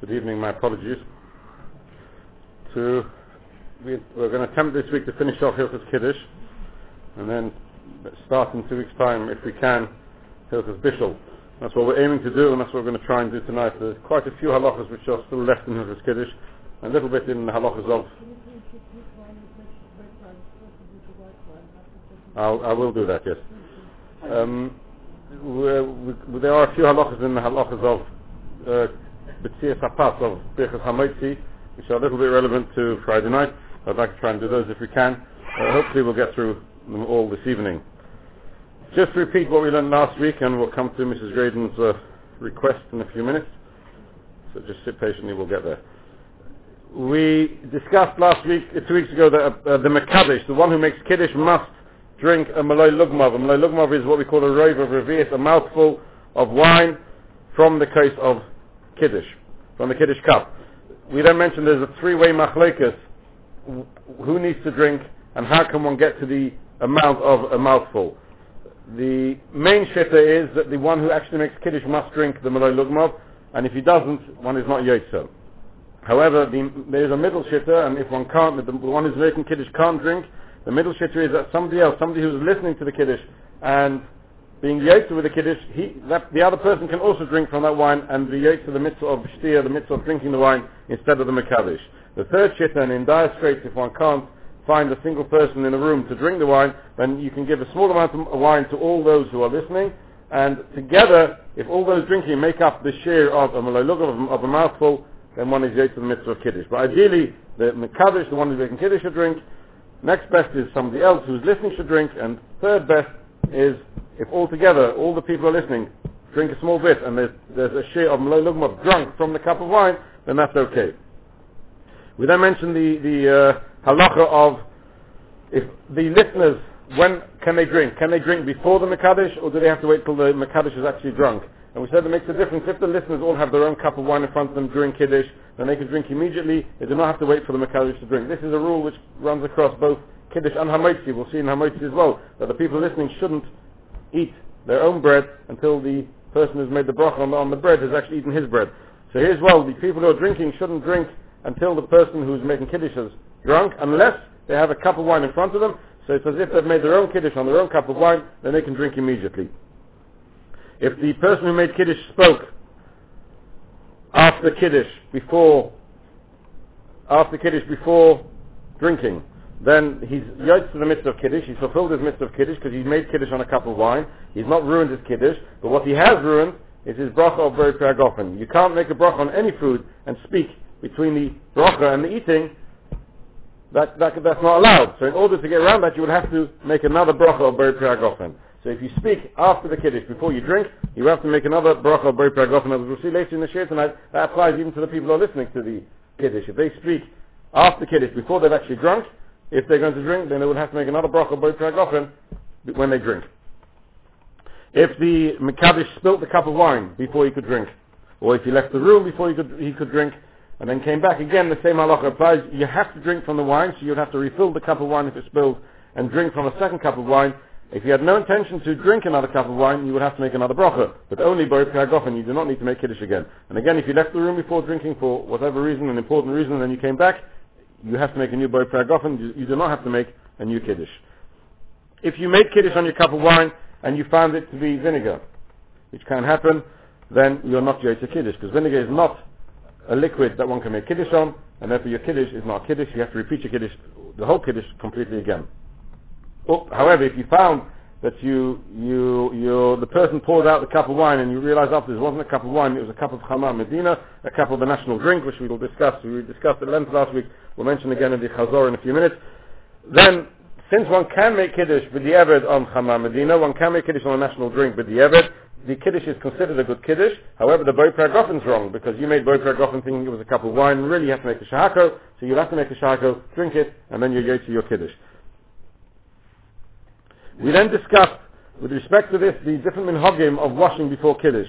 Good evening, my apologies. To, we, are going to attempt this week to finish off Hilchas Kiddush, and then start in two weeks' time, if we can, Hilchas Bishul. That's what we're aiming to do, and that's what we're going to try and do tonight. There's quite a few halachas which are still left in Hilchas Kiddush, a little bit in the halachas of... I'll, I will do that, yes. Um, we, there are a few halachas in the halachas of uh, B'tzias HaPas, of Birchas HaMotzi, which are a little bit relevant to Friday night. I'd like to try and do those if we can. Uh, hopefully we'll get through them all this evening. Just to repeat what we learned last week, and we'll come to Mrs. Graydon's uh, request in a few minutes. So just sit patiently, we'll get there. We discussed last week, uh, two weeks ago, that uh, the Mekadesh, the one who makes Kiddush, must drink a Malay Lugmav. A Malay Lugmav is what we call a rove of Revius, a mouthful of wine from the case of Kiddush, from the Kiddush cup. We then mentioned there's a three-way machlekas, who needs to drink and how can one get to the amount of a mouthful. The main shitta is that the one who actually makes Kiddush must drink the Malay Lugmav, and if he doesn't, one is not Yotzer. However, the, there is a middle shitta, and if one can't, the one who's making Kiddush can't drink, the middle shitta is that somebody else, somebody who's listening to the Kiddush and being Yotzer with the Kiddush, he, that, the other person can also drink from that wine and be Yotzer the mitzvah of Shtir, the mitzvah of drinking the wine instead of the Mekadesh. The third shitta, and in dire straits, if one can't find a single person in a room to drink the wine, then you can give a small amount of wine to all those who are listening, and together, if all those drinking make up the share of a malay of, of a mouthful, then one is yet to the mitzvah of kiddush. But ideally, the mekadosh, the one who's making kiddush, should drink. Next best is somebody else who's listening should drink, and third best is if all together, all the people are listening, drink a small bit, and there's, there's a share of malay of drunk from the cup of wine, then that's okay. We then mentioned the the uh, halacha of if the listeners, when can they drink? Can they drink before the Makadish or do they have to wait till the Makadish is actually drunk? And we said it makes a difference. If the listeners all have their own cup of wine in front of them during Kiddush, then they can drink immediately. They do not have to wait for the Makadish to drink. This is a rule which runs across both Kiddush and Hamotzi. We'll see in Hamotzi as well, that the people listening shouldn't eat their own bread until the person who's made the bracha on, on the bread has actually eaten his bread. So here as well, the people who are drinking shouldn't drink until the person who's making Kiddush is drunk, unless they have a cup of wine in front of them, so it's as if they've made their own Kiddush on their own cup of wine, then they can drink immediately. If the person who made Kiddush spoke after Kiddush, before, after Kiddush, before drinking, then he's yoked to the midst of Kiddush, he's fulfilled his midst of Kiddush because he's made Kiddush on a cup of wine, he's not ruined his Kiddush, but what he has ruined is his bracha of Beri Pragofen. You can't make a bracha on any food and speak between the bracha and the eating that, that, that's not allowed. So in order to get around that, you would have to make another bracha of Beri Priagofen. So if you speak after the Kiddush, before you drink, you have to make another bracha of Beri Priagofen. As we'll see later in the share tonight, that applies even to the people who are listening to the Kiddush. If they speak after Kiddush, before they've actually drunk, if they're going to drink, then they would have to make another bracha Priagofen when they drink. If the Mekadesh spilt the cup of wine before he could drink, or if he left the room before he could, he could drink, and then came back again, the same halacha applies. You have to drink from the wine, so you'd have to refill the cup of wine if it's spilled, and drink from a second cup of wine. If you had no intention to drink another cup of wine, you would have to make another bracha, but only by Piagofen, you do not need to make Kiddush again. And again, if you left the room before drinking for whatever reason, an important reason, and then you came back, you have to make a new Boi Piagofen, you, you do not have to make a new Kiddush. If you made Kiddush on your cup of wine, and you found it to be vinegar, which can happen, then you're not Yotze Kiddush, because vinegar is not a liquid that one can make kiddush on, and therefore your kiddush is not kiddush. You have to repeat your kiddush, the whole kiddush, completely again. Oh, however, if you found that you, you, you, the person poured out the cup of wine and you realize after it wasn't a cup of wine, it was a cup of Chamar Medina, a cup of the national drink, which we will discuss. We discussed at length last week. We'll mention again in the Chazor in a few minutes. Then, since one can make Kiddush with the Eved on Chamar Medina, one can make Kiddush on a national drink with the Eved, the Kiddush is considered a good Kiddush. However, the Boi is wrong because you made Boi Pragofen thinking it was a cup of wine. Really, you have to make a Shahako. So you'll have to make a Shahako, drink it, and then you go to your Kiddush. We then discussed, with respect to this, the different minhagim of washing before Kiddush.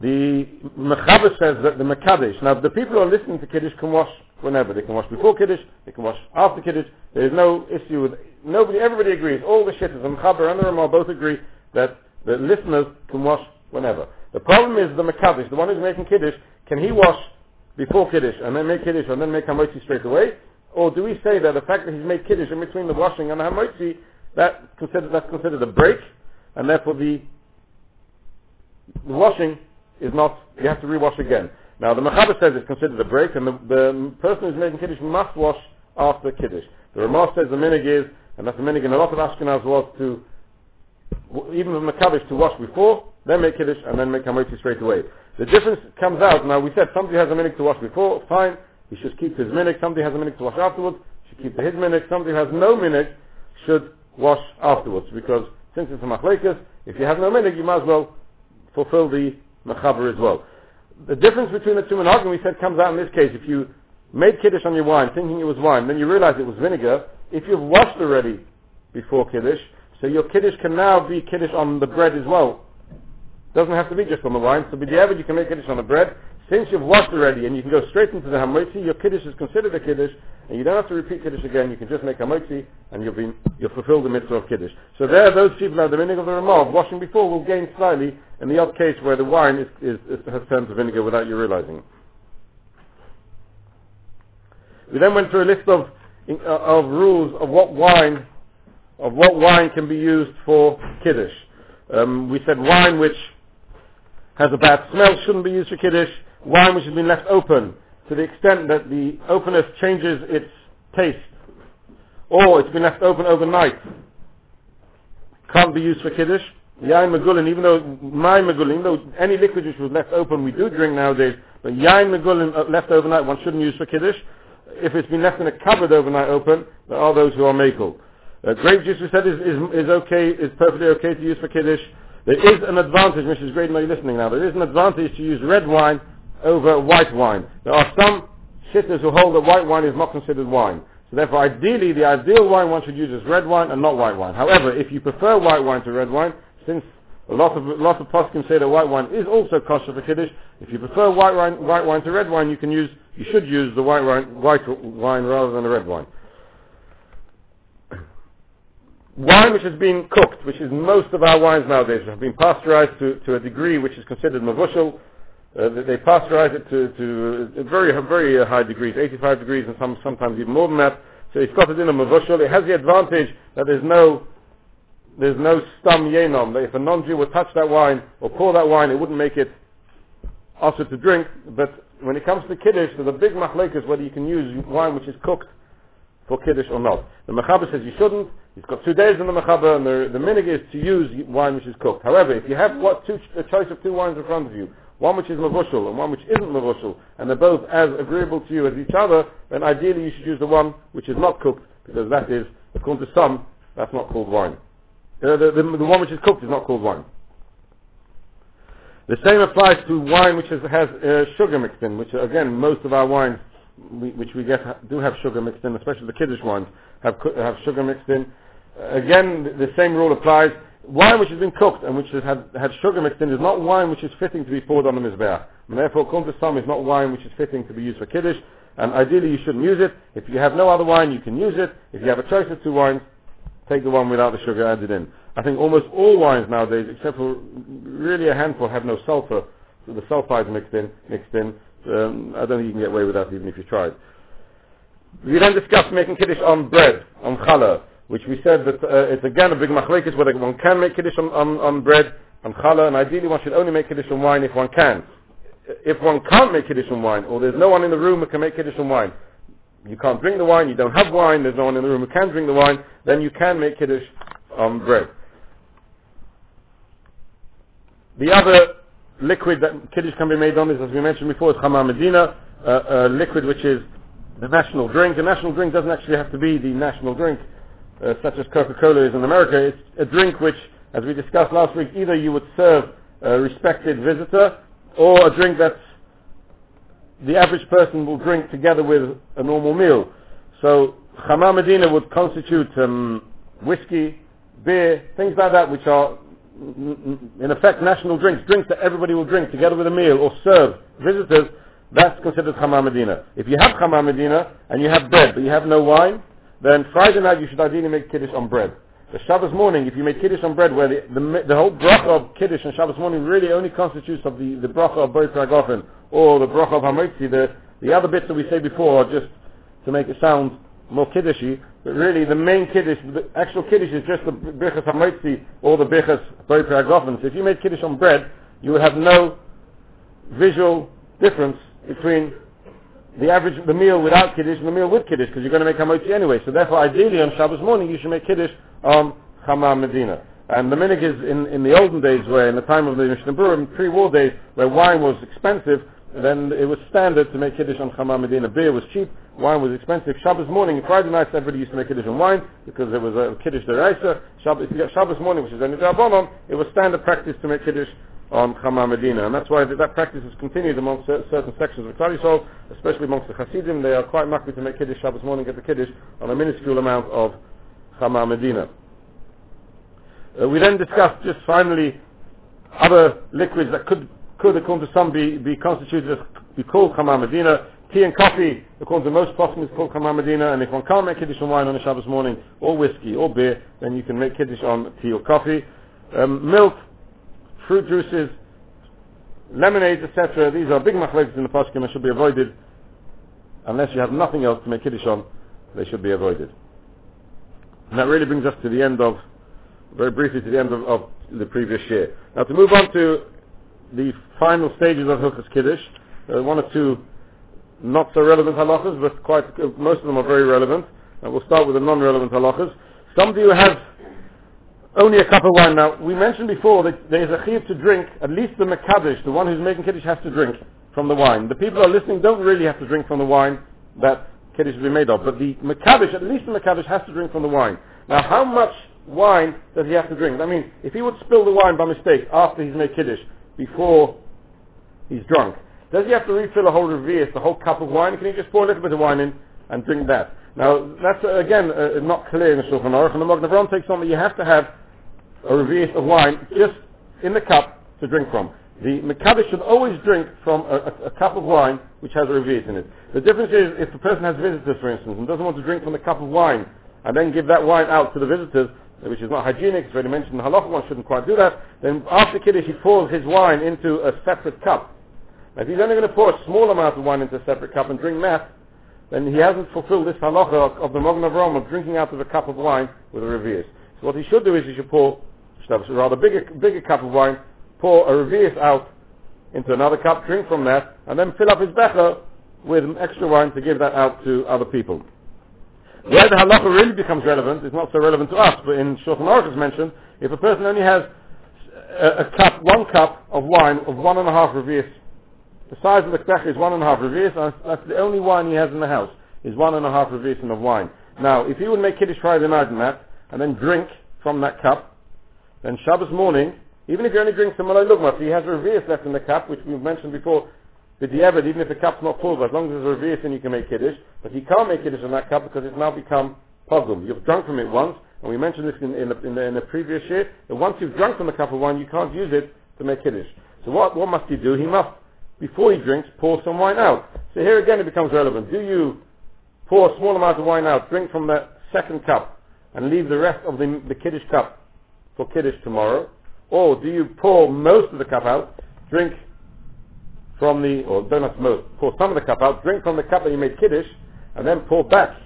The Mechaber says that the Mekadesh, now the people who are listening to Kiddush can wash whenever. They can wash before Kiddush, they can wash after Kiddush. There is no issue with, nobody, everybody agrees. All the shitters, the Mechaber and the Ramah both agree that the listeners can wash whenever. The problem is the Makadish, the one who's making Kiddush, can he wash before Kiddush and then make Kiddush and then make Hamotzi straight away? Or do we say that the fact that he's made Kiddush in between the washing and the Hamotzi, that that's considered a break, and therefore the, the washing is not, you have to rewash again. Now the Mechaber says it's considered a break, and the, the person who's making Kiddush must wash after Kiddush. The Ramah says the minig is, and that's the minig in a lot of Ashkenaz was to, even the Mekabish to wash before, then make Kiddush, and then make Hamotzi straight away. The difference comes out, now we said somebody has a minig to wash before, fine, he should keep his minig. Somebody has a minig to wash afterwards, should keep his minig. Somebody who has no minig should wash afterwards, because since it's a machlekes, if you have no minig, you might as well fulfill the mechaber as well. The difference between the two minhagim we said comes out in this case. If you made kiddush on your wine thinking it was wine, then you realize it was vinegar, if you've washed already before kiddush, so your kiddush can now be kiddush on the bread as well. Doesn't have to be just on the wine. So b'diavad you can make kiddush on the bread. Since you've washed already and you can go straight into the hamotzi, your kiddush is considered a kiddush, and you don't have to repeat kiddush again. You can just make hamotzi, and you'll be you'll fulfill the mitzvah of kiddush. So there, those people have the meaning of the Ramah washing before will gain slightly in the odd case where the wine is, is, is, has turned to vinegar without you realizing. We then went through a list of uh, of rules of what wine of what wine can be used for kiddush. Um, we said wine which has a bad smell shouldn't be used for kiddush. Wine which has been left open to the extent that the openness changes its taste, or it's been left open overnight, can't be used for kiddush. Yain Megulin, even though my Megulin, though any liquid which was left open we do drink nowadays, but Yain Megulin uh, left overnight one shouldn't use for kiddush. If it's been left in a cupboard overnight open, there are those who are makel. Uh, grape juice we said is, is, is okay, is perfectly okay to use for kiddush. There is an advantage, Mrs. Graydon, are you listening now? There is an advantage to use red wine over white wine. There are some shitters who hold that white wine is not considered wine. So therefore, ideally, the ideal wine one should use is red wine and not white wine. However, if you prefer white wine to red wine, since a lot of lots of poskim say that white wine is also kosher for kiddush. If you prefer white wine, white wine to red wine, you can use, you should use the white wine, white wine rather than the red wine. Wine which has been cooked, which is most of our wines nowadays, have been pasteurized to, to a degree which is considered mavushal. Uh, they pasteurize it to, to very, very uh, high degrees, 85 degrees and some, sometimes even more than that. So it's got it in a mavushal. It has the advantage that there's no, there's no stam yenom. If a non-Jew would touch that wine or pour that wine, it wouldn't make it also to drink. But when it comes to Kiddush, there's a big machlekes whether you can use wine which is cooked for Kiddush or not. The Mechaber says you shouldn't. He's got two days in the Mechaber, and the, the minig is to use wine which is cooked. However, if you have what two, a choice of two wines in front of you, one which is mavushal and one which isn't mavushal, and they're both as agreeable to you as each other, then ideally you should use the one which is not cooked, because that is, according to some, that's not called wine. Uh, the, the, the one which is cooked is not called wine. The same applies to wine which has, has uh, sugar mixed in, which again, most of our wines, we, which we get, do have sugar mixed in, especially the Kiddush wines, have, have sugar mixed in. Again, the same rule applies. Wine which has been cooked and which has had, had sugar mixed in is not wine which is fitting to be poured on the mizbeach. And therefore, to some, is not wine which is fitting to be used for Kiddush. And ideally, you shouldn't use it. If you have no other wine, you can use it. If you have a choice of two wines, take the one without the sugar added in. I think almost all wines nowadays, except for really a handful, have no sulfur. So the sulfides mixed in. Mixed in. Um, I don't think you can get away with that even if you tried. We then discussed making kiddush on bread, on challah, which we said that uh, it's again a big machlekes whether one can make kiddush on, on, on bread, on challah, and ideally one should only make kiddush on wine if one can. If one can't make kiddush on wine, or there's no one in the room who can make kiddush on wine, you can't drink the wine, you don't have wine, there's no one in the room who can drink the wine, then you can make kiddush on bread. The other liquid that kiddush can be made on is, as we mentioned before, is Chamar Medina, uh, a liquid which is the national drink. The national drink doesn't actually have to be the national drink, uh, such as Coca-Cola is in America. It's a drink which, as we discussed last week, either you would serve a respected visitor or a drink that the average person will drink together with a normal meal. So Chamar Medina would constitute um, whiskey, beer, things like that, which are in effect national drinks, drinks that everybody will drink together with a meal or serve visitors that's considered Chamar Medina. If you have Chamar Medina and you have bread, but you have no wine, then Friday night you should ideally make Kiddush on bread. The Shabbos morning, if you make Kiddush on bread, where the, the, the whole bracha of Kiddush on Shabbos morning really only constitutes of the, the bracha of Pragofen, or the bracha of Hamotzi, the, The other bits that we say before are just to make it sound more kiddushy, but really the main kiddush, the actual kiddush is just the birchas hamotzi or the birchas boipragofan. So if you made kiddush on bread, you would have no visual difference between the average, the meal without kiddush and the meal with kiddush, because you're going to make hamotzi anyway. So therefore, ideally on Shabbos morning, you should make kiddush on Chama Medina. And the minig is in, in the olden days, where in the time of the Mishnah Berurah, pre-war days, where wine was expensive, then it was standard to make kiddush on Chama Medina. Beer was cheap, wine was expensive. Shabbos morning, Friday nights, everybody used to make kiddush on wine because there was a kiddush deraisa. Shabbos, Shabbos morning, which is only Rabbanon, it was standard practice to make kiddush on Chama Medina. And that's why that practice has continued among certain sections of Klal Yisrael, especially amongst the Hasidim. They are quite happy to make Kiddush Shabbos morning, get the Kiddush on a minuscule amount of Chama Medina. Uh, we then discussed just finally other liquids that could, could according to some, be, be constituted as, be called Chama Medina. Tea and coffee, according to most poskim, is called Chama Medina. And if one can't make Kiddush on wine on a Shabbos morning, or whiskey, or beer, then you can make Kiddush on tea or coffee. Um, milk, fruit juices, lemonades, etc. These are big machlekes in the poskim and should be avoided unless you have nothing else to make kiddush on. They should be avoided. And that really brings us to the end of, very briefly, to the end of, of the previous year. Now to move on to the final stages of Hilchas Kiddush, uh, one or two not so relevant halachas, but quite most of them are very relevant. And we'll start with the non-relevant halachas. Some of you have only a cup of wine. Now, we mentioned before that there is a chiyuv to drink, at least the Makadish, the one who's making Kiddush has to drink from the wine. The people who are listening don't really have to drink from the wine that Kiddush has been made of, but the Makadish, at least the Makadish has to drink from the wine. Now, how much wine does he have to drink? I mean, if he would spill the wine by mistake after he's made Kiddush, before he's drunk, does he have to refill a whole revius, the whole cup of wine? Can he just pour a little bit of wine in and drink that? Now, that's, uh, again, uh, not clear in the Shulchan Aruch, and the Avraham takes on that you have to have a revius of wine just in the cup to drink from. The Mekadosh should always drink from a, a, a, cup of wine which has a revius in it. The difference is if the person has visitors, for instance, and doesn't want to drink from the cup of wine and then give that wine out to the visitors, which is not hygienic, it's already mentioned in halacha, one shouldn't quite do that, then after Kiddush he pours his wine into a separate cup. Now, if he's only going to pour a small amount of wine into a separate cup and drink that, then he hasn't fulfilled this halacha of, the Magen Avraham of drinking out of a cup of wine with a revius. So what he should do is he should pour rather bigger, bigger cup of wine, pour a revius out into another cup, drink from that, and then fill up his becher with extra wine to give that out to other people. Where the halacha really becomes relevant is not so relevant to us, but in Shulchan Aruch is mentioned, if a person only has a, a, cup, one cup of wine of one and a half revius, the size of the becher is one and a half revius, and that's the only wine he has in the house, is one and a half revius of wine. Now, if he would make Kiddush Friday night in that, and then drink from that cup, then Shabbos morning, even if you only drink some Malay Lugma, if he has a revius left in the cup, which we've mentioned before, the Diavad, even if the cup's not full, but as long as there's a revius, then you can make Kiddush. But he can't make Kiddush in that cup because it's now become pogum. You've drunk from it once, and we mentioned this in, in, the, in, the, in the previous year, that once you've drunk from the cup of wine, you can't use it to make Kiddush. So what, what must he do? He must, before he drinks, pour some wine out. So here again it becomes relevant. Do you pour a small amount of wine out, drink from the second cup, and leave the rest of the, the Kiddush cup for Kiddush tomorrow? Or do you pour most of the cup out, drink from the, or don't not most, pour some of the cup out, drink from the cup that you made Kiddush, and then pour back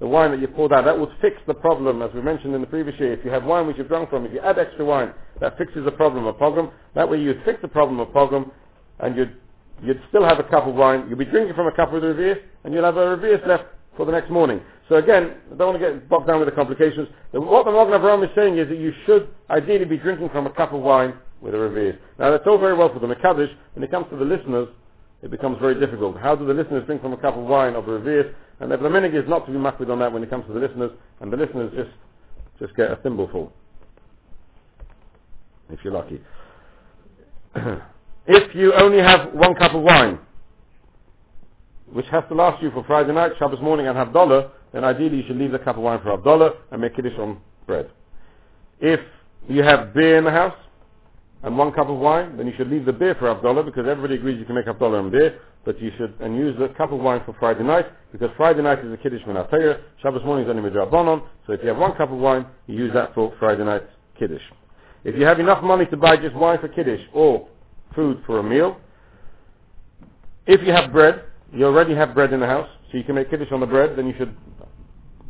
the wine that you poured out. That would fix the problem, as we mentioned in the previous year. If you have wine which you've drunk from, if you add extra wine, that fixes the problem of pogum. That way you'd fix the problem of pogum, and you'd, you'd still have a cup of wine. You'd be drinking from a cup with a revius, and you'll have a revius left for the next morning. So again, I don't want to get bogged down with the complications. What the Magen Avraham is saying is that you should ideally be drinking from a cup of wine with a revius. Now that's all very well for the Mekadosh. When it comes to the listeners, it becomes very difficult. How do the listeners drink from a cup of wine of a revius? And the minig is not to be makbid on that when it comes to the listeners, and the listeners just just get a thimbleful, if you're lucky. if you only have one cup of wine, which has to last you for Friday night, Shabbos morning, and Havdalah, then ideally you should leave the cup of wine for Havdalah and make Kiddush on bread. If you have beer in the house and one cup of wine, then you should leave the beer for Havdalah because everybody agrees you can make Havdalah on beer, but you should, and use the cup of wine for Friday night because Friday night is a Kiddush min Shabbos morning is only Midrabanon, so if you have one cup of wine, you use that for Friday night Kiddush. If you have enough money to buy just wine for Kiddush or food for a meal, if you have bread, you already have bread in the house, so you can make kiddush on the bread, then you should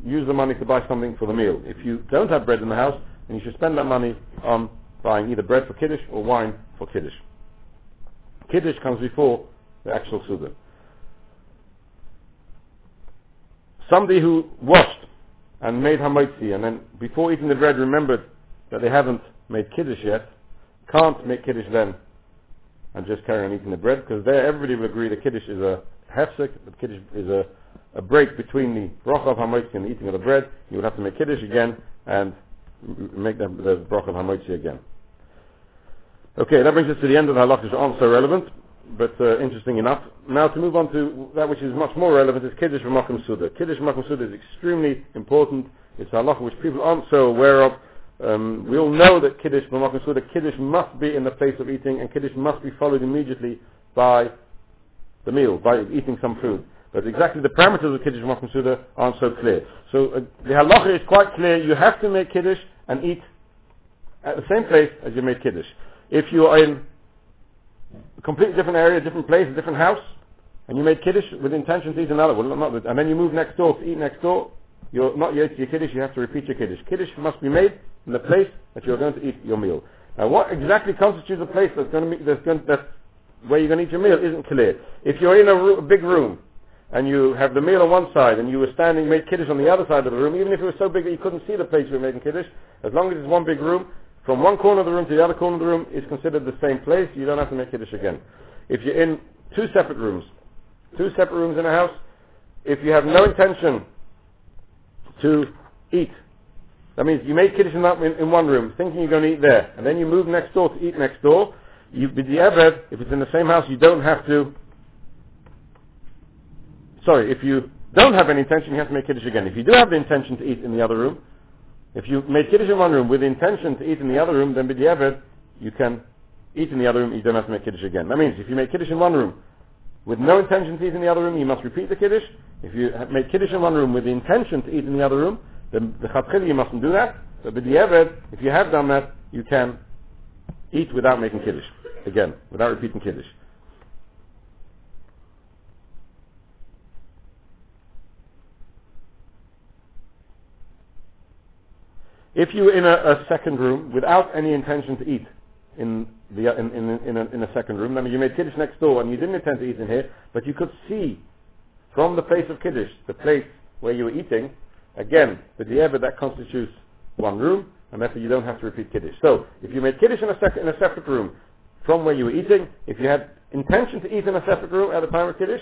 use the money to buy something for the meal. If you don't have bread in the house, then you should spend that money on buying either bread for kiddush or wine for kiddush. Kiddush comes before the actual suda. Somebody who washed and made hamotzi and then before eating the bread remembered that they haven't made kiddush yet, can't make kiddush then and just carry on eating the bread because there everybody will agree that kiddush is a hefsek, that kiddush is a, a break between the bracha of hamotzi and the eating of the bread. You would have to make kiddush again and make the, the bracha of hamotzi again. Okay, that brings us to the end of the halachas aren't so relevant, but uh, interesting enough. Now to move on to that which is much more relevant is Kiddush Makom Suda. Kiddush Makom Suda is extremely important. It's a halacha which people aren't so aware of. Um, we all know that Kiddush Makom Suda, Kiddush must be in the place of eating, and Kiddush must be followed immediately by the meal, by eating some food. But exactly the parameters of Kiddush Makom Suda aren't so clear. So uh, the halacha is quite clear. You have to make Kiddush and eat at the same place as you made Kiddush. If you are in a completely different area, different place, a different house, and you made kiddush with intention to eat another, with, and then you move next door to eat next door, you're not yet your kiddush, you have to repeat your kiddush. Kiddush must be made in the place that you're going to eat your meal. Now, what exactly constitutes a place that's going to be, that's going, that's where you're going to eat your meal isn't clear. If you're in a, ro- a big room, and you have the meal on one side, and you were standing, made kiddush on the other side of the room, even if it was so big that you couldn't see the place you were making kiddush, as long as it's one big room, from one corner of the room to the other corner of the room is considered the same place. You don't have to make Kiddush again. If you're in two separate rooms, two separate rooms in a house, if you have no intention to eat, that means you made Kiddush in, that, in, in one room, thinking you're going to eat there, and then you move next door to eat next door, you, with the Eved, if it's in the same house, you don't have to, sorry, if you don't have any intention, you have to make Kiddush again. If you do have the intention to eat in the other room, if you made Kiddush in one room with the intention to eat in the other room, then b'di'evet, you can eat in the other room, you don't have to make Kiddush again. That means if you make Kiddush in one room with no intention to eat in the other room, you must repeat the Kiddush. If you make Kiddush in one room with the intention to eat in the other room, then the Chatchil, you mustn't do that. But b'di'evet, if you have done that, you can eat without making Kiddush. Again, without repeating Kiddush. If you're in a, a, second room without any intention to eat in the in in, in, a, in a second room, I mean you made kiddush next door and you didn't intend to eat in here, but you could see from the place of kiddush the place where you were eating. Again, the dieva that constitutes one room, and therefore you don't have to repeat kiddush. So if you made kiddush in a, sec- in a separate room from where you were eating, if you had intention to eat in a separate room at the time of kiddush,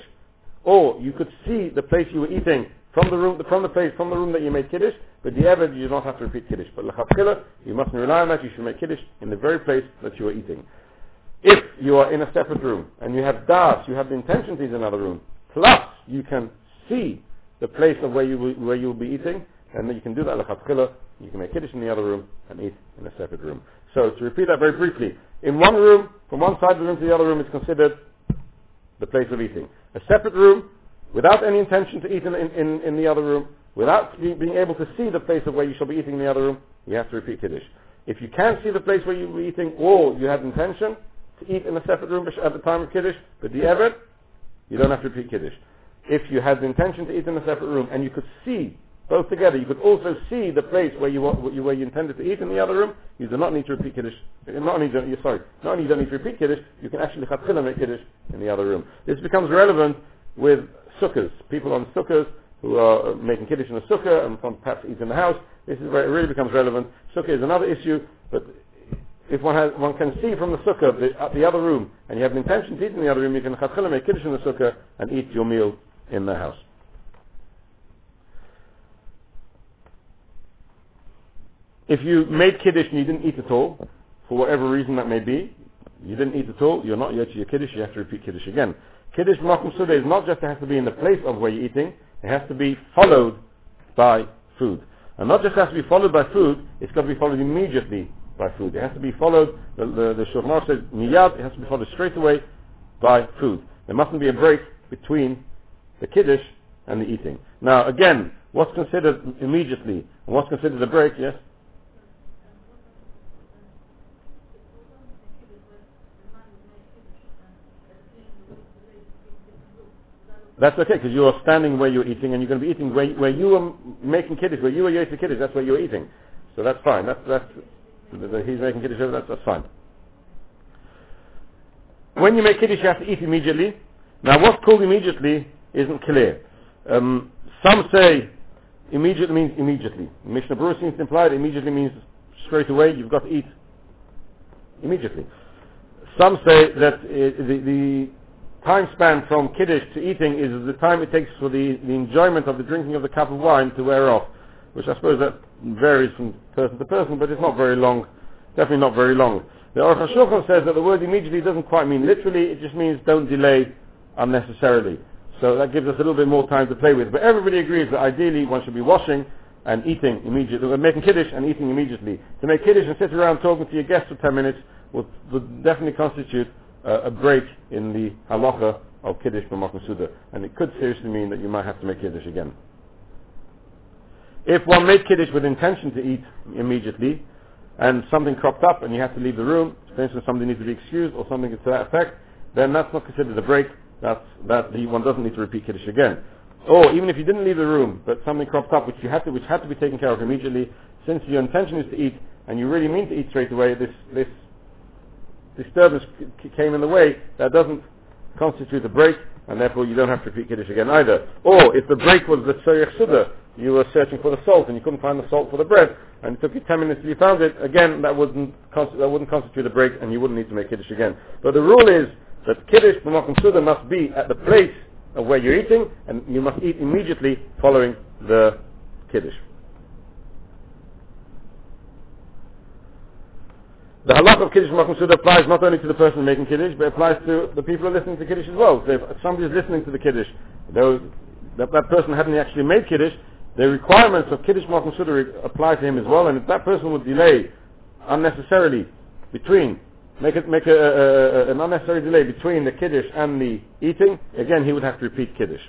or you could see the place you were eating from the room, from the place, from the room that you made kiddush, but the evid you don't have to repeat kiddush. But lechatchila, you mustn't rely on that. You should make kiddush in the very place that you are eating. If you are in a separate room and you have das, you have the intention to eat in another room. Plus, you can see the place of where you will, where you will be eating, and then you can do that lechatchila. You can make kiddush in the other room and eat in a separate room. So to repeat that very briefly, in one room, from one side of the room to the other room is considered the place of eating. A separate room without any intention to eat in, in, in the other room, without being able to see the place of where you shall be eating in the other room, you have to repeat Kiddush. If you can't see the place where you'll be eating, or you have intention to eat in a separate room at the time of Kiddush, but the Eved, you don't have to repeat Kiddush. If you had the intention to eat in a separate room, and you could see both together, you could also see the place where you, where you intended to eat in the other room, you do not need to repeat Kiddush. Not only do, sorry, not only you don't need to repeat Kiddush, you can actually make Kiddush in the other room. This becomes relevant with sukkahs, people on sukkahs who are making kiddush in a sukkah and perhaps eat in the house. This is where it really becomes relevant. Sukkah is another issue, but if one has, one can see from the sukkah the, uh, the other room, and you have an intention to eat in the other room, you can chatchila make kiddush in the sukkah and eat your meal in the house. If you made kiddush and you didn't eat at all, for whatever reason that may be, you didn't eat at all, you're not yet your kiddush, you have to repeat kiddush again. Kiddush Makom Suda is not just it has to be in the place of where you're eating, it has to be followed by food. And not just has to be followed by food, it's got to be followed immediately by food. It has to be followed, the, the, the says, miyad, it has to be followed straight away by food. There mustn't be a break between the Kiddush and the eating. Now again, what's considered immediately and what's considered a break, yes? That's okay because you are standing where you're eating and you're going to be eating where, where you are making kiddush, where you are Yosef kiddush, that's where you're eating. So that's fine. That's, that's, he's making kiddush over, that's, that's fine. When you make kiddush, you have to eat immediately. Now what's called immediately isn't clear. Um, some say immediately means immediately. Mishnah Berurah seems to imply that immediately means straight away, you've got to eat immediately. Some say that uh, the, the time span from Kiddush to eating is the time it takes for the, the enjoyment of the drinking of the cup of wine to wear off, which I suppose that varies from person to person, but it's not very long, definitely not very long. The Aruch HaShulchan says that the word immediately doesn't quite mean literally, it just means don't delay unnecessarily. So that gives us a little bit more time to play with. But everybody agrees that ideally one should be washing and eating immediately, uh, making kiddush and eating immediately. To make kiddush and sit around talking to your guests for 10 minutes would, would definitely constitute uh, a break in the halacha of Kiddush b'makom suda, and it could seriously mean that you might have to make Kiddush again. If one made Kiddush with intention to eat immediately, and something cropped up and you have to leave the room, for instance somebody needs to be excused or something to that effect, then that's not considered a break, that's, that the, one doesn't need to repeat Kiddush again. Or even if you didn't leave the room, but something cropped up which you had to, which had to be taken care of immediately, since your intention is to eat and you really mean to eat straight away, this, this disturbance came in the way, that doesn't constitute a break, and therefore you don't have to repeat Kiddush again either. Or if the break was the Tzorich Suda, you were searching for the salt and you couldn't find the salt for the bread, and it took you 10 minutes till you found it, again, that wouldn't, that wouldn't constitute a break and you wouldn't need to make Kiddush again. But the rule is that Kiddush B'makom Suda must be at the place of where you're eating, and you must eat immediately following the Kiddush. The halach of Kiddush Makom Suda applies not only to the person making Kiddush, but applies to the people who are listening to Kiddush as well. So if somebody is listening to the Kiddush, though that, that person hadn't actually made Kiddush, the requirements of Kiddush Makom Suda apply to him as well, and if that person would delay unnecessarily between, make, it, make a, a, a, an unnecessary delay between the Kiddush and the eating, again he would have to repeat Kiddush.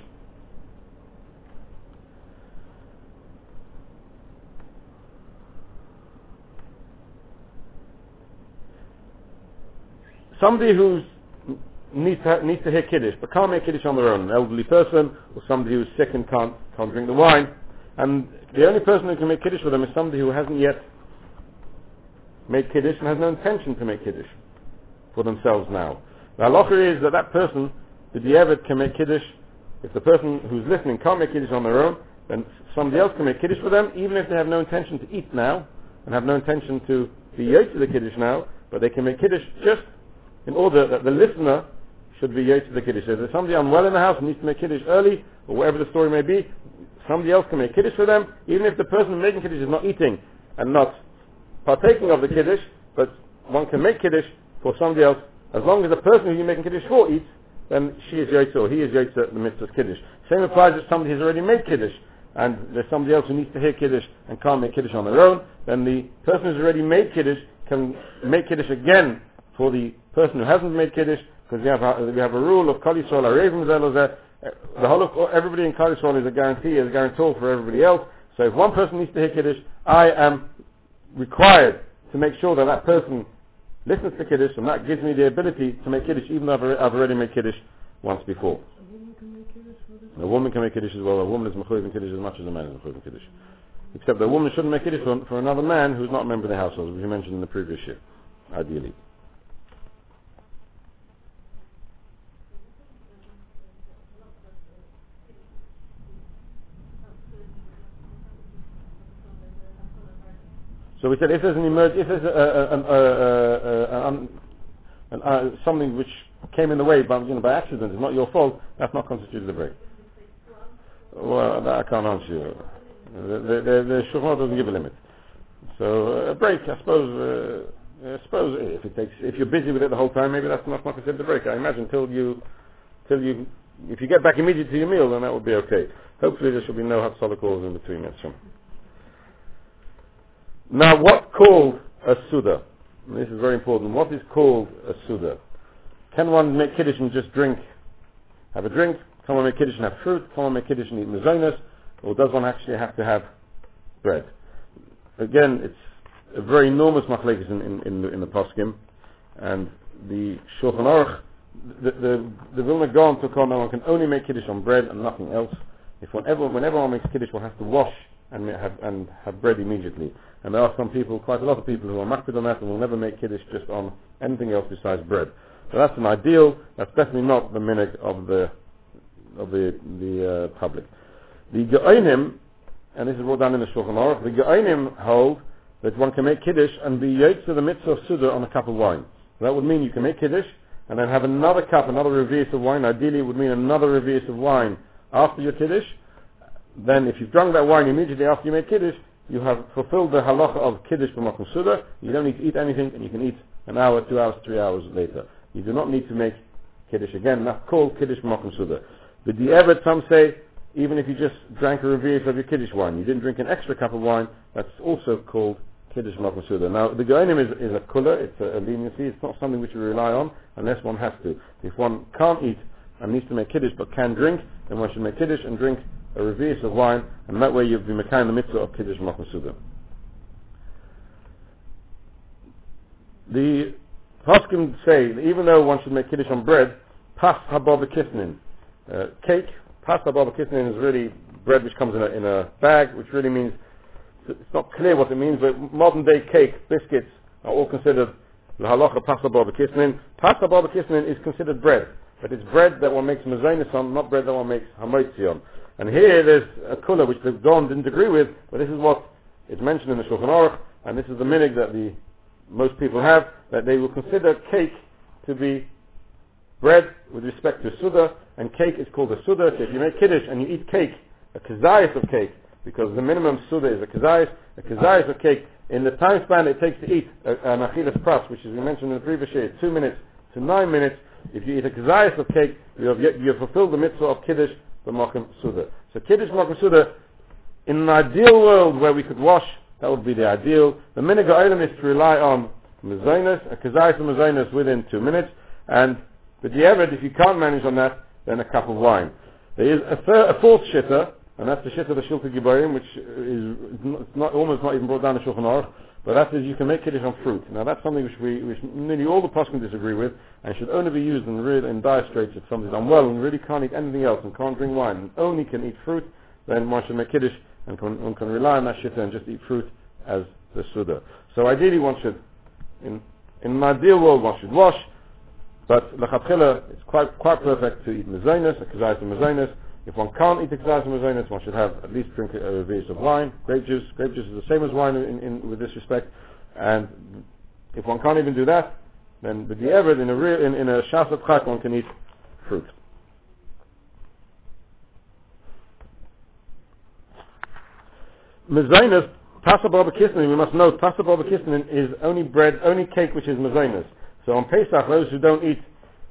Somebody who needs to, needs to hear Kiddush, but can't make Kiddush on their own, an elderly person, or somebody who's sick and can't, can't drink the wine, and the only person who can make Kiddush for them is somebody who hasn't yet made Kiddush and has no intention to make Kiddush for themselves now. The halacha is that that person, the Diavad, can make Kiddush. If the person who's listening can't make Kiddush on their own, then somebody else can make Kiddush for them, even if they have no intention to eat now, and have no intention to be to the Kiddush now, but they can make Kiddush just in order that the listener should be yet to the Kiddush. If there's somebody unwell in the house and needs to make Kiddush early, or whatever the story may be, somebody else can make Kiddush for them, even if the person making Kiddush is not eating and not partaking of the Kiddush, but one can make Kiddush for somebody else, as long as the person who you're making Kiddush for eats, then she is Yotze or he is Yotze the mitzvah's Kiddush. Same applies if somebody has already made Kiddush, and there's somebody else who needs to hear Kiddush and can't make Kiddush on their own, then the person who's already made Kiddush can make Kiddush again for the person who hasn't made Kiddush, because we have a, we have a rule of Klal Yisrael, Arevim Zelozeh, uh, the whole of, uh, everybody in Klal Yisrael is a guarantee, is a guarantor for everybody else. So if one person needs to hear Kiddush, I am required to make sure that that person listens to Kiddush, and that gives me the ability to make Kiddush, even though I've, I've already made Kiddush once before. A woman can make Kiddush as well. A woman is Mechuyev in Kiddush as much as a man is Mechuyev in Kiddush. Except that a woman shouldn't make Kiddush for, for another man who's not a member of the household, as we mentioned in the previous year, ideally. So we said if there's an emerg- if there's a, a, a, something which came in the way by, you know, by accident, it's not your fault, that's not constituted a break. Well, I can't answer you. The, the, the, the doesn't give a limit. So a break, I suppose, uh, I suppose if it takes, if you're busy with it the whole time, maybe that's not, not considered a break. I imagine till you, till you, if you get back immediately to your meal, then that would be okay. Hopefully there should be no hot calls in between. That's now, what's called a Suda? And this is very important. What is called a Suda? Can one make Kiddush and just drink, have a drink? Can one make Kiddush and have fruit? Can one make Kiddush and eat mazonas? Or does one actually have to have bread? Again, it's a very enormous machlekes in, in, in, the, in the poskim, and the Shulchan Aruch the, the, the Vilna Gaon took on that one can only make Kiddush on bread and nothing else. If whenever, whenever one makes Kiddush, one has to wash and have, and have bread immediately. And there are some people, quite a lot of people who are makpid on that and will never make Kiddush just on anything else besides bread. So that's an ideal, that's definitely not the minhag of the, of the, the uh, public. The Ge'onim, and this is brought down in the Shulchan Aruch, the Ge'onim hold that one can make Kiddush and be yotze the mitzvah of Suda on a cup of wine. That would mean you can make Kiddush and then have another cup, another revius of wine. Ideally it would mean another revius of wine after your Kiddush. Then if you've drunk that wine immediately after you made Kiddush, you have fulfilled the halacha of Kiddush b'makom Suda. You don't need to eat anything and you can eat an hour, two hours, three hours later. You do not need to make Kiddush again. That's called Kiddush b'makom Suda. But the Evet, some say, even if you just drank a revius of your Kiddush wine, you didn't drink an extra cup of wine, that's also called Kiddush Makom Suda. Now, the Ge'onim is, is a kula, it's a, a leniency, it's not something which you rely on unless one has to. If one can't eat and needs to make Kiddush but can drink, then one should make Kiddush and drink a revius of wine, and that way you'll be making the mitzvah of Kiddush Makom Suda. The Poskim say that even though one should make Kiddush on bread, pas hababa kisnin, uh, cake, pas hababa kisnin is really bread which comes in a, in a bag, which really means it's not clear what it means, but modern day cake, biscuits are all considered the halacha pasta kisnin. Pasta barba kisnin is considered bread, but it's bread that one makes mazonis on, not bread that one makes hamotzi on. And here there's a kula which the Don didn't agree with, but this is what is mentioned in the Shulchan Aruch, and this is the minig that the most people have, that they will consider cake to be bread with respect to Suda, and cake is called a Suda, so if you make Kiddush and you eat cake, a kazayas of cake, because the minimum Suda is a kazayas, a kazayas of cake, in the time span it takes to eat a- an achilas pras, which is we mentioned in the previous year, two minutes to nine minutes, if you eat a kazayas of cake, you have, you have fulfilled the mitzvah of Kiddush, the Makom Suda. So Kiddush Makom Suda, in an ideal world where we could wash, that would be the ideal. The minig item is to rely on mezainas, a kazayas of mezainas within two minutes, and but the ever, if you can't manage on that, then a cup of wine. There is a, third, a fourth shitta, and that's the shitta of the Gibarim, which is not, almost not even brought down to Shulchan Aruch, but that is you can make kiddush on fruit. Now that's something which we, which nearly all the poskim disagree with, and should only be used in real in dire straits if somebody's unwell and really can't eat anything else and can't drink wine and only can eat fruit, then one should make kiddush and can, one can rely on that shitta and just eat fruit as the suda. So ideally one should, in, in an ideal world one should wash, but lechatchila it's quite quite perfect to eat mezainis, a kazayis mezainis. If one can't eat the and mezainis, one should have at least drink a, vase of wine, grape juice. Grape juice is the same as wine in, in, with this respect. And if one can't even do that, then with the ever in a real, in, in a shas chak one can eat fruit. Mezainis, Tasa Baba Kisnin, we must know Tasa Baba Kisnin is only bread, only cake which is Mezainis. So on Pesach, those who don't eat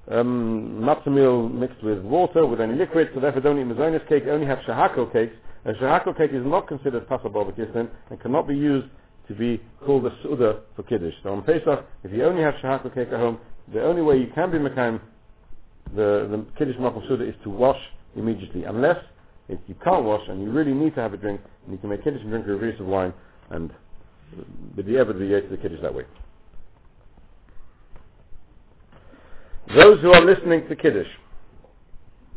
um, matzah meal mixed with water, with any liquid, so therefore don't eat Mezainis cake, only have Shahako cakes. And Shahako cake is not considered Tasa Baba Kisnin and cannot be used to be called a Suda for Kiddush. So on Pesach, if you only have Shahako cake at home, the only way you can be Mekayim the, the Kiddush Makom Suda is to wash immediately, unless if you can't wash and you really need to have a drink, and you can make Kiddush and drink a glass of wine, and the ever the the Kiddush that way. Those who are listening to Kiddush,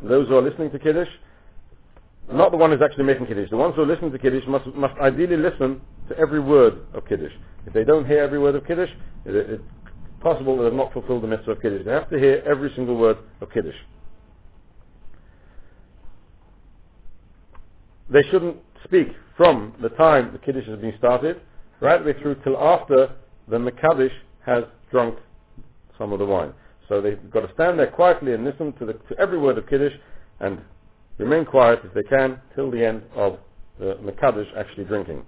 those who are listening to Kiddush, not the one who's actually making Kiddush, the ones who are listening to Kiddush must, must ideally listen to every word of Kiddush. If they don't hear every word of Kiddush, it, it's possible that they've not fulfilled the mitzvah of Kiddush. They have to hear every single word of Kiddush. They shouldn't speak from the time the Kiddush has been started, right way through till after the Mekadosh has drunk some of the wine. So they've got to stand there quietly and listen to, the, to every word of Kiddush and remain quiet if they can till the end of the Mekadosh actually drinking.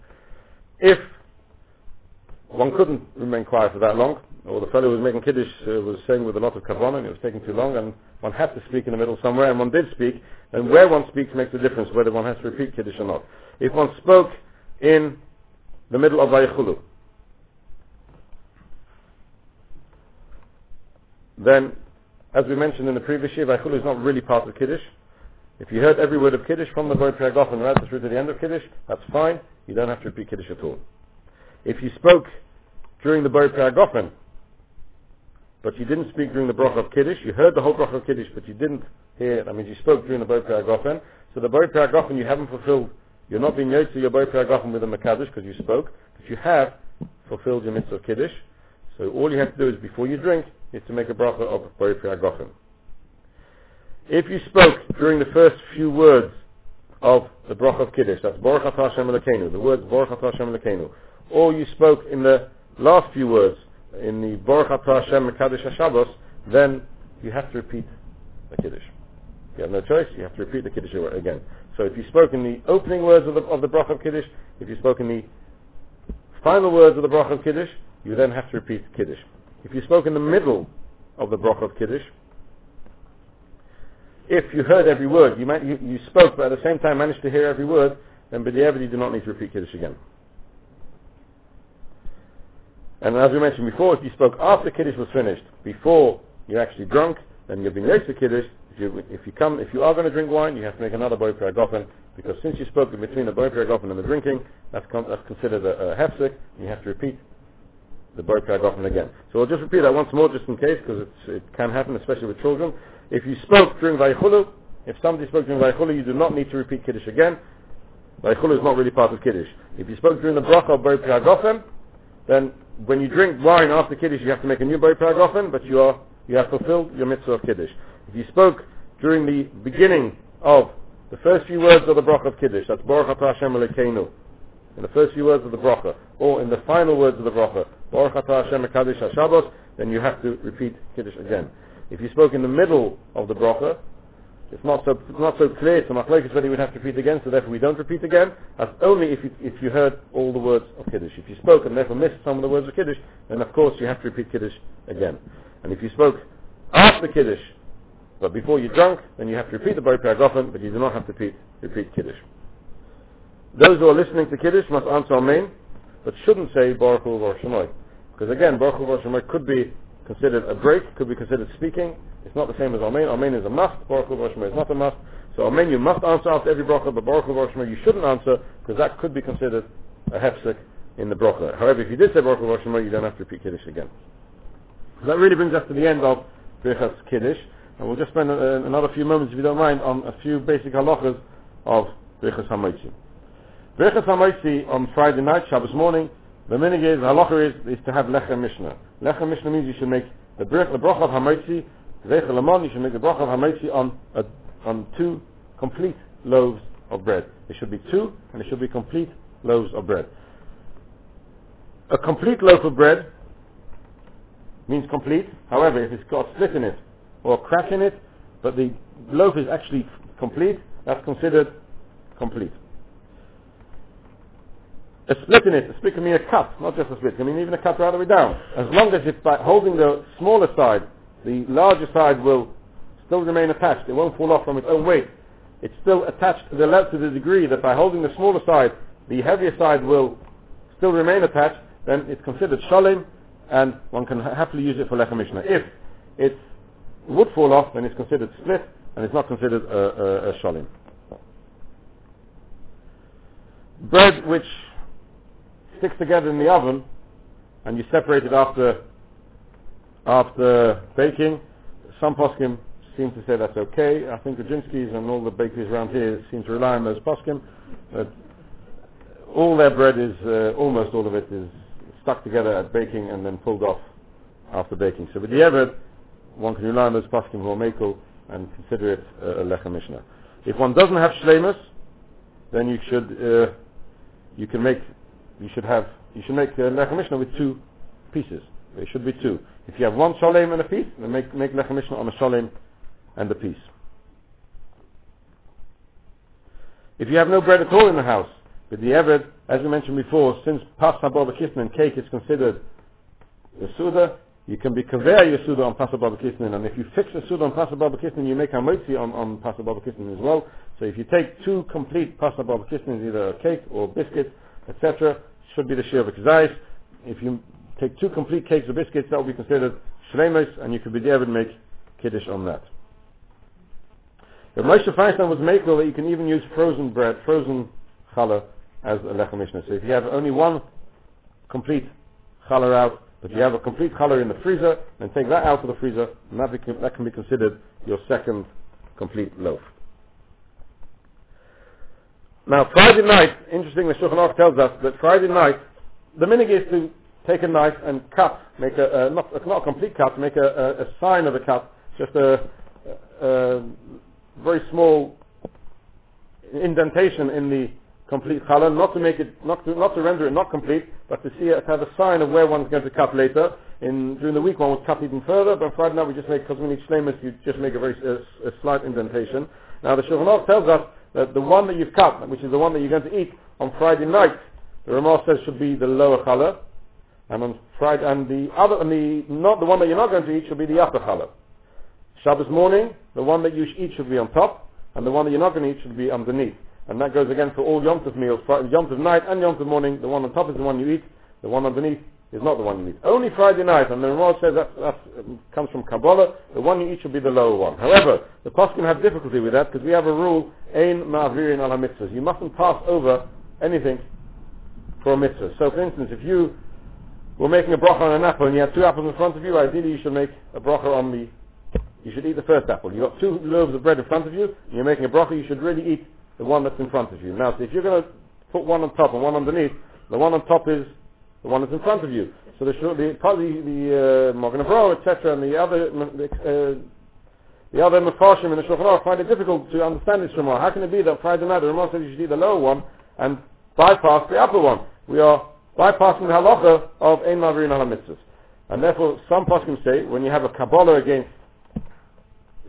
If one couldn't remain quiet for that long, or the fellow who was making Kiddush uh, was saying with a lot of kavanah and it was taking too long and one had to speak in the middle somewhere and one did speak, then where one speaks makes a difference whether one has to repeat Kiddush or not. If one spoke in the middle of Vayichulu, then as we mentioned in the previous year, Vayichulu is not really part of Kiddush. If you heard every word of Kiddush from the word Priagofen right through to the end of Kiddush, that's fine. You don't have to repeat Kiddush at all. If you spoke during the Bori Priagofen, but you didn't speak during the bracha of Kiddush. You heard the whole bracha of Kiddush, but you didn't hear, I mean, you spoke during the Boi Priagofen. So the Boi Priagofen you haven't fulfilled. You're not being yotze your Boi Priagofen with a Makadish because you spoke, but you have fulfilled your mitzvah of Kiddush. So all you have to do is before you drink is to make a bracha of Borei Pri Hagafen. If you spoke during the first few words of the bracha of Kiddush, that's Baruch Atah Hashem Elokeinu, the words Baruch Atah Hashem Elokeinu, or you spoke in the last few words, in the Baruch Atah Hashem Mekadesh HaShabbos, then you have to repeat the Kiddush. You have no choice, you have to repeat the Kiddush again. So if you spoke in the opening words of the, of the of Kiddush, if you spoke in the final words of the bracha of Kiddush, you then have to repeat the Kiddush. If you spoke in the middle of the bracha of Kiddush, if you heard every word, you, might, you, you spoke, but at the same time managed to hear every word, then b'dieved you do not need to repeat Kiddush again. And as we mentioned before, if you spoke after Kiddush was finished, before you're actually drunk, then you've been late to Kiddush. If you, if you come, if you are going to drink wine, you have to make another borei pri hagafen, because since you spoke in between the borei pri hagafen and the drinking, that's, that's considered a, a hefsek, you have to repeat the borei pri hagafen again. So we'll just repeat that once more just in case, because it can happen, especially with children. If you spoke during Vaychulu, if somebody spoke during Vaychulu, you do not need to repeat Kiddush again. Vaychulu is not really part of Kiddush. If you spoke during the bracha of Borei Pri Hagafen, then when you drink wine after Kiddush, you have to make a new Borei Pri Hagafen, but you are, you have fulfilled your mitzvah of Kiddush. If you spoke during the beginning of the first few words of the bracha of Kiddush, that's Baruch Atah Hashem in the first few words of the bracha, or in the final words of the bracha, Baruch then you have to repeat Kiddush again. If you spoke in the middle of the bracha, it's not so not so clear to Machlokes whether you would have to repeat again, so therefore we don't repeat again. That's only if you, if you heard all the words of Kiddush. If you spoke and therefore missed some of the words of Kiddush, then of course you have to repeat Kiddush again. And if you spoke after Kiddush, but before you drunk, then you have to repeat the Borei Pri Hagafen, but you do not have to repeat, repeat Kiddush. Those who are listening to Kiddush must answer Amen, but shouldn't say Baruch Hu Shemoy. Because again, Baruch Hu Shemoy could be considered a break, could be considered speaking. It's not the same as Amen. Amen is a must. Baruch Hu is not a must. So Amen you must answer after every bracha, but Baruch Hu you shouldn't answer because that could be considered a hefsek in the bracha. However, if you did say Baruch Hu you don't have to repeat Kiddush again. So that really brings us to the end of Birchas Kiddush. And we'll just spend uh, another few moments, if you don't mind, on a few basic halachas of Birchas HaMoitzi. Birchas HaMoitzi on Friday night, Shabbos morning, the minig is, the halacha is, is to have Lechem Mishneh. Lechem Mishneh means you should make the, brach, the of Hamoitzi, Zeichel Lamon, you should make the bracha of Hamoitzi on, a, on two complete loaves of bread. It should be two, and it should be complete loaves of bread. A complete loaf of bread means complete. However, if it's got a split in it or a crack in it, but the loaf is actually complete, that's considered complete a split in it. A split can mean a cut, not just a split. It can mean even a cut right the way down. As long as it's by holding the smaller side, the larger side will still remain attached. It won't fall off from its own weight. It's still attached to the, left to the degree that by holding the smaller side, the heavier side will still remain attached, then it's considered shalim, and one can happily use it for lechem mishneh. If it would fall off, then it's considered split, and it's not considered uh, uh, a, a, a shalim. Bread which sticks together in the oven and you separate it after after baking. Some poskim seem to say that's okay. I think the Jinsky's and all the bakeries around here seem to rely on those poskim. But all their bread is, uh, almost all of it is stuck together at baking and then pulled off after baking. So with the Eved, one can rely on those poskim who are and consider it a lechem mishneh. If one doesn't have shlemus, then you should, uh, you can make you should have you should make uh, lechem mishneh with two pieces. There should be two. If you have one shalem and a piece, then make make lechem mishneh on a shalem and a piece. If you have no bread at all in the house, but the eved, as we mentioned before, since pas and cake is considered the suda, you can be kaver your suda on pas and if you fix a suda on pas you make a motzi on, on pas as well. So if you take two complete pas either a cake or biscuit, etc., should be the share of a If you take two complete cakes of biscuits, that will be considered shlemus, and you could be there and make kiddush on that. If Moshe Feinstein was makel you can even use frozen bread, frozen challah, as a lechem mishneh. So if you have only one complete challah out, But you have a complete challah in the freezer, then take that out of the freezer, and that, beca- that can be considered your second complete loaf. Now, Friday night, interesting, the Shulchan Aruch tells us that Friday night, the minig is to take a knife and cut, make a, uh, not, not a complete cut, make a, a, a sign of a cut, just a, a, a very small indentation in the complete challah, not to make it, not to, not to render it not complete, but to see it, have a sign of where one's going to cut later. In, during the week one would cut even further, but Friday night we just make, because we need shlemus, you just make a very a, a slight indentation. Now the Shulchan Aruch tells us that the one that you've cut, which is the one that you're going to eat on Friday night, the Ramah says should be the lower challah, and on Friday, and the other, and the, not the one that you're not going to eat should be the upper challah. Shabbos morning, the one that you eat should be on top, and the one that you're not going to eat should be underneath. And that goes again for all Yom Tov meals, Yom Tov night and Yom Tov morning, the one on top is the one you eat, the one underneath is not the one you eat. Only Friday night, and the Ramah says that, that comes from Kabbalah, the one you eat should be the lower one. However, the Poskim have difficulty with that because we have a rule, Ein Ma'avirin al mitzvahs. You mustn't pass over anything for a mitzvah. So for instance, if you were making a bracha on an apple and you had two apples in front of you, ideally you should make a bracha on the, you should eat the first apple. You've got two loaves of bread in front of you, and you're making a bracha, you should really eat the one that's in front of you. Now, if you're going to put one on top and one underneath, the one on top is the one that's in front of you. So the the the, the uh, Morgan etc., and the other uh, the other Mefarshim in the Shulchan Aruch find it difficult to understand this Ramah. How can it be that Friday night the Ramah says you should eat the lower one and bypass the upper one? We are bypassing the halacha of Ein Mavirin al mitzvahs. And therefore, some poskim say when you have a Kabbalah against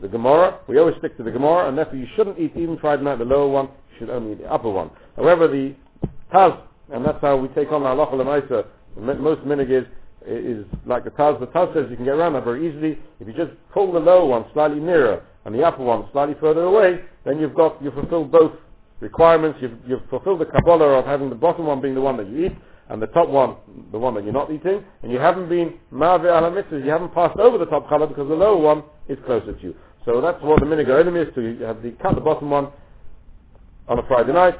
the Gemara, we always stick to the Gemara, and therefore you shouldn't eat even Friday night the lower one, you should only eat the upper one. However, the Taz, and that's how we take on the halacha lemaisa, most minig is, is like the Taz. The Taz says you can get around that very easily. If you just pull the lower one slightly nearer and the upper one slightly further away, then you've got, you've fulfilled both requirements. You've, you've fulfilled the Kabbalah of having the bottom one being the one that you eat, and the top one, the one that you're not eating, and you haven't been ma'ave ala mitzvahs, you haven't passed over the top challah because the lower one is closer to you. So that's what the minigar enemy is to you have the cut the bottom one on a Friday night,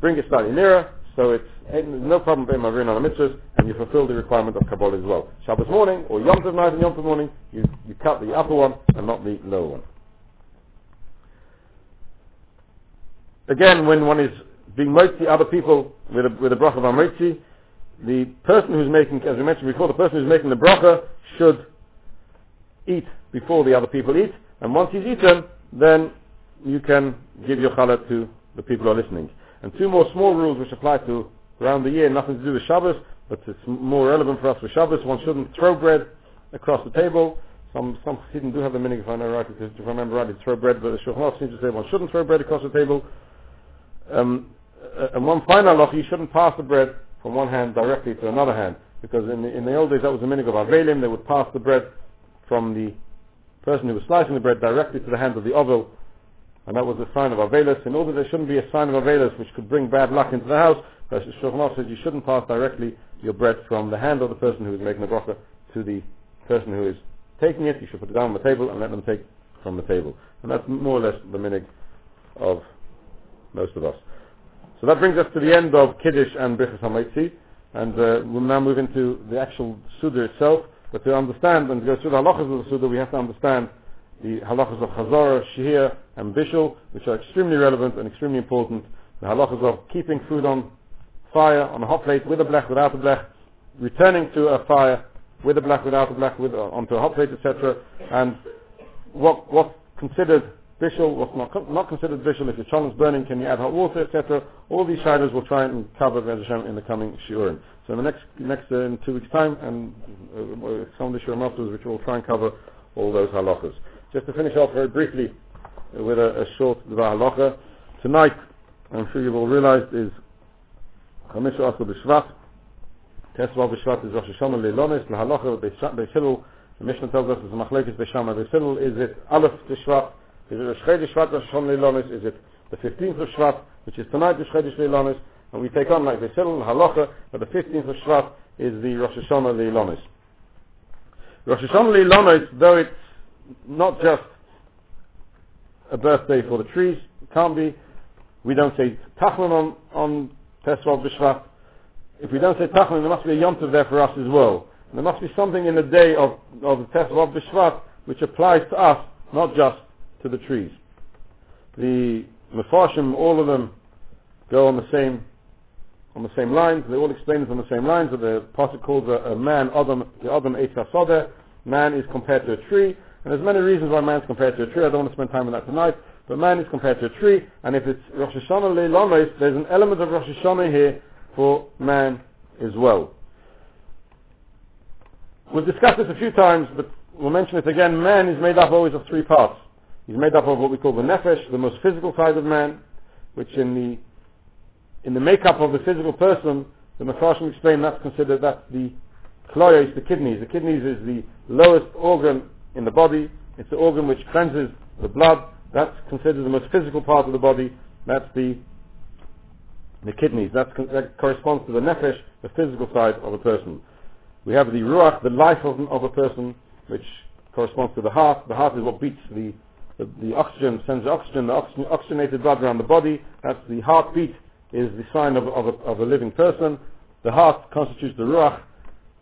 bring it slightly nearer, so it's eh, no problem being mavrin on the mitzvahs, and you fulfill the requirement of Kabbalah as well. Shabbos morning or Yom Tov night and Yom Tov morning, you, you cut the upper one and not the lower one. Again, when one is being motzi other people with a, with a bracha of amritzi, the person who's making, as we mentioned before, the person who's making the bracha should eat before the other people eat, and once he's eaten, then you can give your challah to the people who are listening. And two more small rules which apply to around the year, nothing to do with Shabbos, but it's more relevant for us for Shabbos. One shouldn't throw bread across the table. Some some Chassidim do have the meaning, if I know right, because if I remember right, to throw bread, but the Shulchan seems to say one shouldn't throw bread across the table. Um, uh, and one final law, you shouldn't pass the bread from one hand directly to another hand, because in the, in the old days that was the meaning of Avelim, they would pass the bread from the person who was slicing the bread directly to the hand of the oval, and that was a sign of Avelis. In order there shouldn't be a sign of Avelis which could bring bad luck into the house, Shulchan says you shouldn't pass directly your bread from the hand of the person who is making the bracha to the person who is taking it. You should put it down on the table and let them take from the table. And that's more or less the minig of most of us. So that brings us to the end of Kiddush and Birchas HaMoitzi, and uh, we'll now move into the actual Suda itself. But to understand and go through the halachas of the Suda, we have to understand the halachas of Chazorah, Shihir, and Bishul, which are extremely relevant and extremely important. The halachas of keeping food on fire, on a hot plate, with a blech, without a blech, returning to a fire, with a blech, without a blech, with, uh, onto a hot plate, etc. And what, what's considered bishul, what's not, not considered bishul, if your cholent is burning, can you add hot water, etc. All these shilas we'll try and cover Hashem in the coming shiurim. So in the next, next uh, in two weeks' time, and uh, some of the shiurim afterwards, which will try and cover all those halachas. Just to finish off very briefly with a, a short halacha. Tonight, I'm sure you've all realized, is Chamisha Asr B'Shvat. Tesvav B'Shvat is Rosh Hashanah Leilonis, Lahalacha B'Shilul. The Mishnah tells us it's Machlokes B'Shama B'Shilul. Is it Aleph B'Shvat? Is it Rosh Chodesh Shvat Rosh Hashanah Leilonis? Is it the 15th of Shvat, which is tonight Rosh Chodesh Leilonis? And we take on like B'Shilul, Halacha, but the 15th of Shvat is the Rosh Hashanah Leilonis. Rosh Hashanah Leilonis, though it's not just a birthday for the trees, it can't be. We don't say Tachanun on, on Tesvav B'Shvat. If we don't say Tachanun, there must be a Yom Tov there for us as well. There must be something in the day of, of the Tesvav B'Shvat which applies to us, not just to the trees. The Mefarshim, all of them go on the same on the same lines. They all explain it on the same lines. That the Pasuk calls a, a man Adam, the Adam Eitz Man is compared to a tree, and there's many reasons why man is compared to a tree. I don't want to spend time on that tonight. But man is compared to a tree, and if it's Rosh Hashanah Leilames, there's an element of Rosh Hashanah here for man as well. We've discussed this a few times, but we'll mention it again. Man is made up always of three parts. He's made up of what we call the nefesh, the most physical side of man, which in the in the makeup of the physical person, the Mefarshim explain that's considered that's the kloyos, the kidneys. The kidneys is the lowest organ in the body. It's the organ which cleanses the blood. That's considered the most physical part of the body. That's the the kidneys. That's, that corresponds to the nefesh, the physical side of a person. We have the ruach, the life of, of a person, which corresponds to the heart. The heart is what beats the, the, the oxygen, sends the oxygen, the oxygen, oxygenated blood around the body. That's the heartbeat is the sign of, of, a, of a living person. The heart constitutes the ruach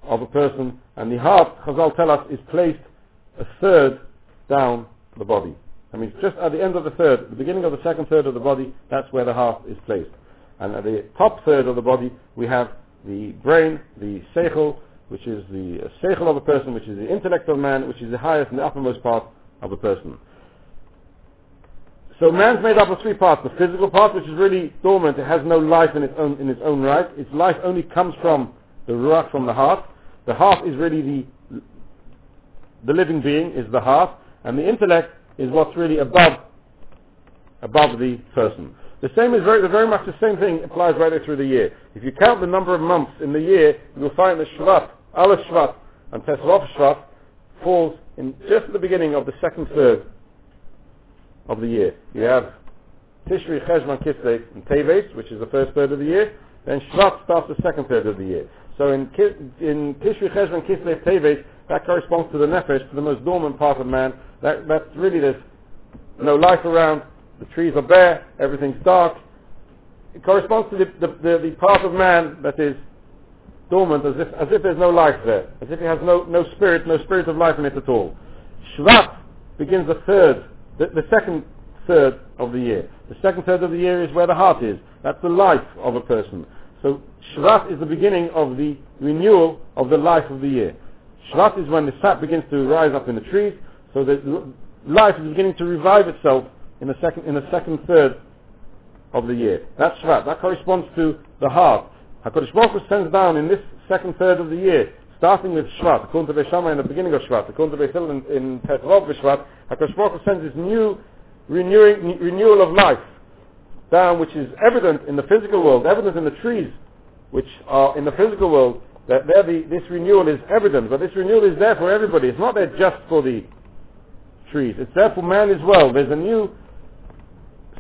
of a person. And the heart, Chazal tell us, is placed a third down the body. I mean, just at the end of the third, the beginning of the second third of the body, that's where the heart is placed. And at the top third of the body, we have the brain, the seichel, which is the seichel of a person, which is the intellect of man, which is the highest and the uppermost part of a person. So man's made up of three parts. The physical part, which is really dormant, it has no life in its own, in its own right. Its life only comes from the ruach, from the heart. The heart is really the, the living being, is the heart, and the intellect is what's really above, above the person. The same is very, very much the same thing applies right through the year. If you count the number of months in the year, you'll find that Shvat, Aleph Shvat, and Tesvav Shvat falls in just at the beginning of the second third of the year. You have Tishri, Cheshvan, Kislev, and Teves, which is the first third of the year. Then Shvat starts the second third of the year. So in, in Tishri, Cheshvan, Kislev, Teves, that corresponds to the nefesh, to the most dormant part of man. That, that's really this. no life around. The trees are bare. Everything's dark. It corresponds to the, the, the, the part of man that is dormant, as if, as if there's no life there, as if it has no, no spirit, no spirit of life in it at all. Shvat begins the third the, the second third of the year. The second third of the year is where the heart is. That's the life of a person. So Shvat is the beginning of the renewal of the life of the year. Shvat is when the sap begins to rise up in the trees. So that life is beginning to revive itself in the second in the second third of the year. That's Shvat. That corresponds to the heart. Hakadosh Baruch Hu sends down in this second third of the year starting with Shvat, according to Beis in the beginning of Shvat, according to Beis in, in Petrov Shvat, HaKadosh Baruch Hu sends this new renewing, renewal of life down, which is evident in the physical world, evident in the trees, which are in the physical world, that there the, this renewal is evident, but this renewal is there for everybody. It's not there just for the trees. It's there for man as well. There's a new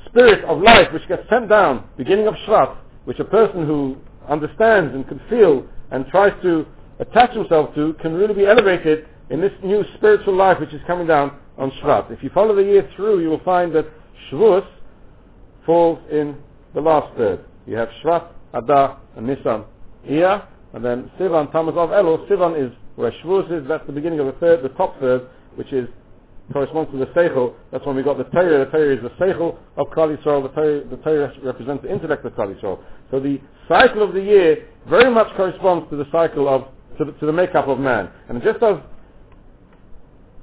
spirit of life which gets sent down, beginning of Shvat, which a person who understands and can feel and tries to attach himself to can really be elevated in this new spiritual life which is coming down on Shvat. If you follow the year through, you will find that Shavuos falls in the last third. You have Shvat, Adar, and Nisan here, and then Sivan, Tammuz of Elul. Sivan is where Shavuos is. That's the beginning of the third, the top third, which is corresponds to the Seichel. That's when we got the Torah. The Torah is the Seichel of Klal Yisrael. The Torah, the Torah represents the intellect of Klal Yisrael. So the cycle of the year very much corresponds to the cycle of to the, to the makeup of man. And just as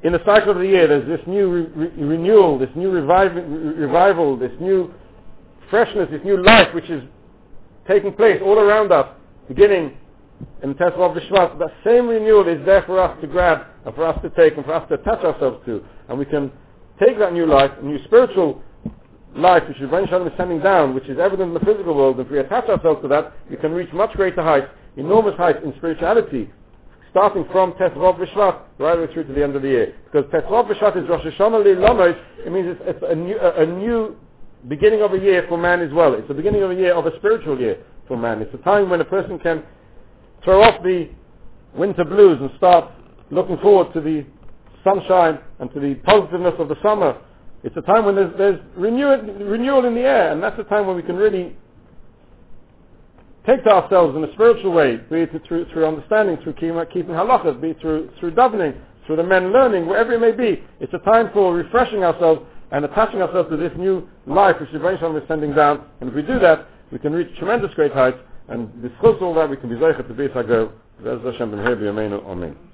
in the cycle of the year there's this new re- re- renewal, this new revival, revival, this new freshness, this new life which is taking place all around us, beginning in the Tesla of the Shvat, that same renewal is there for us to grab and for us to take and for us to attach ourselves to. And we can take that new life, new spiritual life which Ribono Shel Olam is sending down, which is evident in the physical world, and if we attach ourselves to that, we can reach much greater heights enormous heights in spirituality, starting from Tesvav V'Shvat right way through to the end of the year. Because Tesvav V'Shvat is Rosh Hashanah Lilamos, it means it's, it's a, new, a, a new beginning of a year for man as well. It's the beginning of a year of a spiritual year for man. It's a time when a person can throw off the winter blues and start looking forward to the sunshine and to the positiveness of the summer. It's a time when there's, there's renewal, renewal in the air, and that's a time when we can really take to ourselves in a spiritual way, be it through, through understanding, through keeping, halachas, be it through, through davening, through the men learning, wherever it may be. It's a time for refreshing ourselves and attaching ourselves to this new life which the Shalom is sending down. And if we do that, we can reach tremendous great heights. And discuss all that, we can be zeicher to be uh, Hashem ben Amen.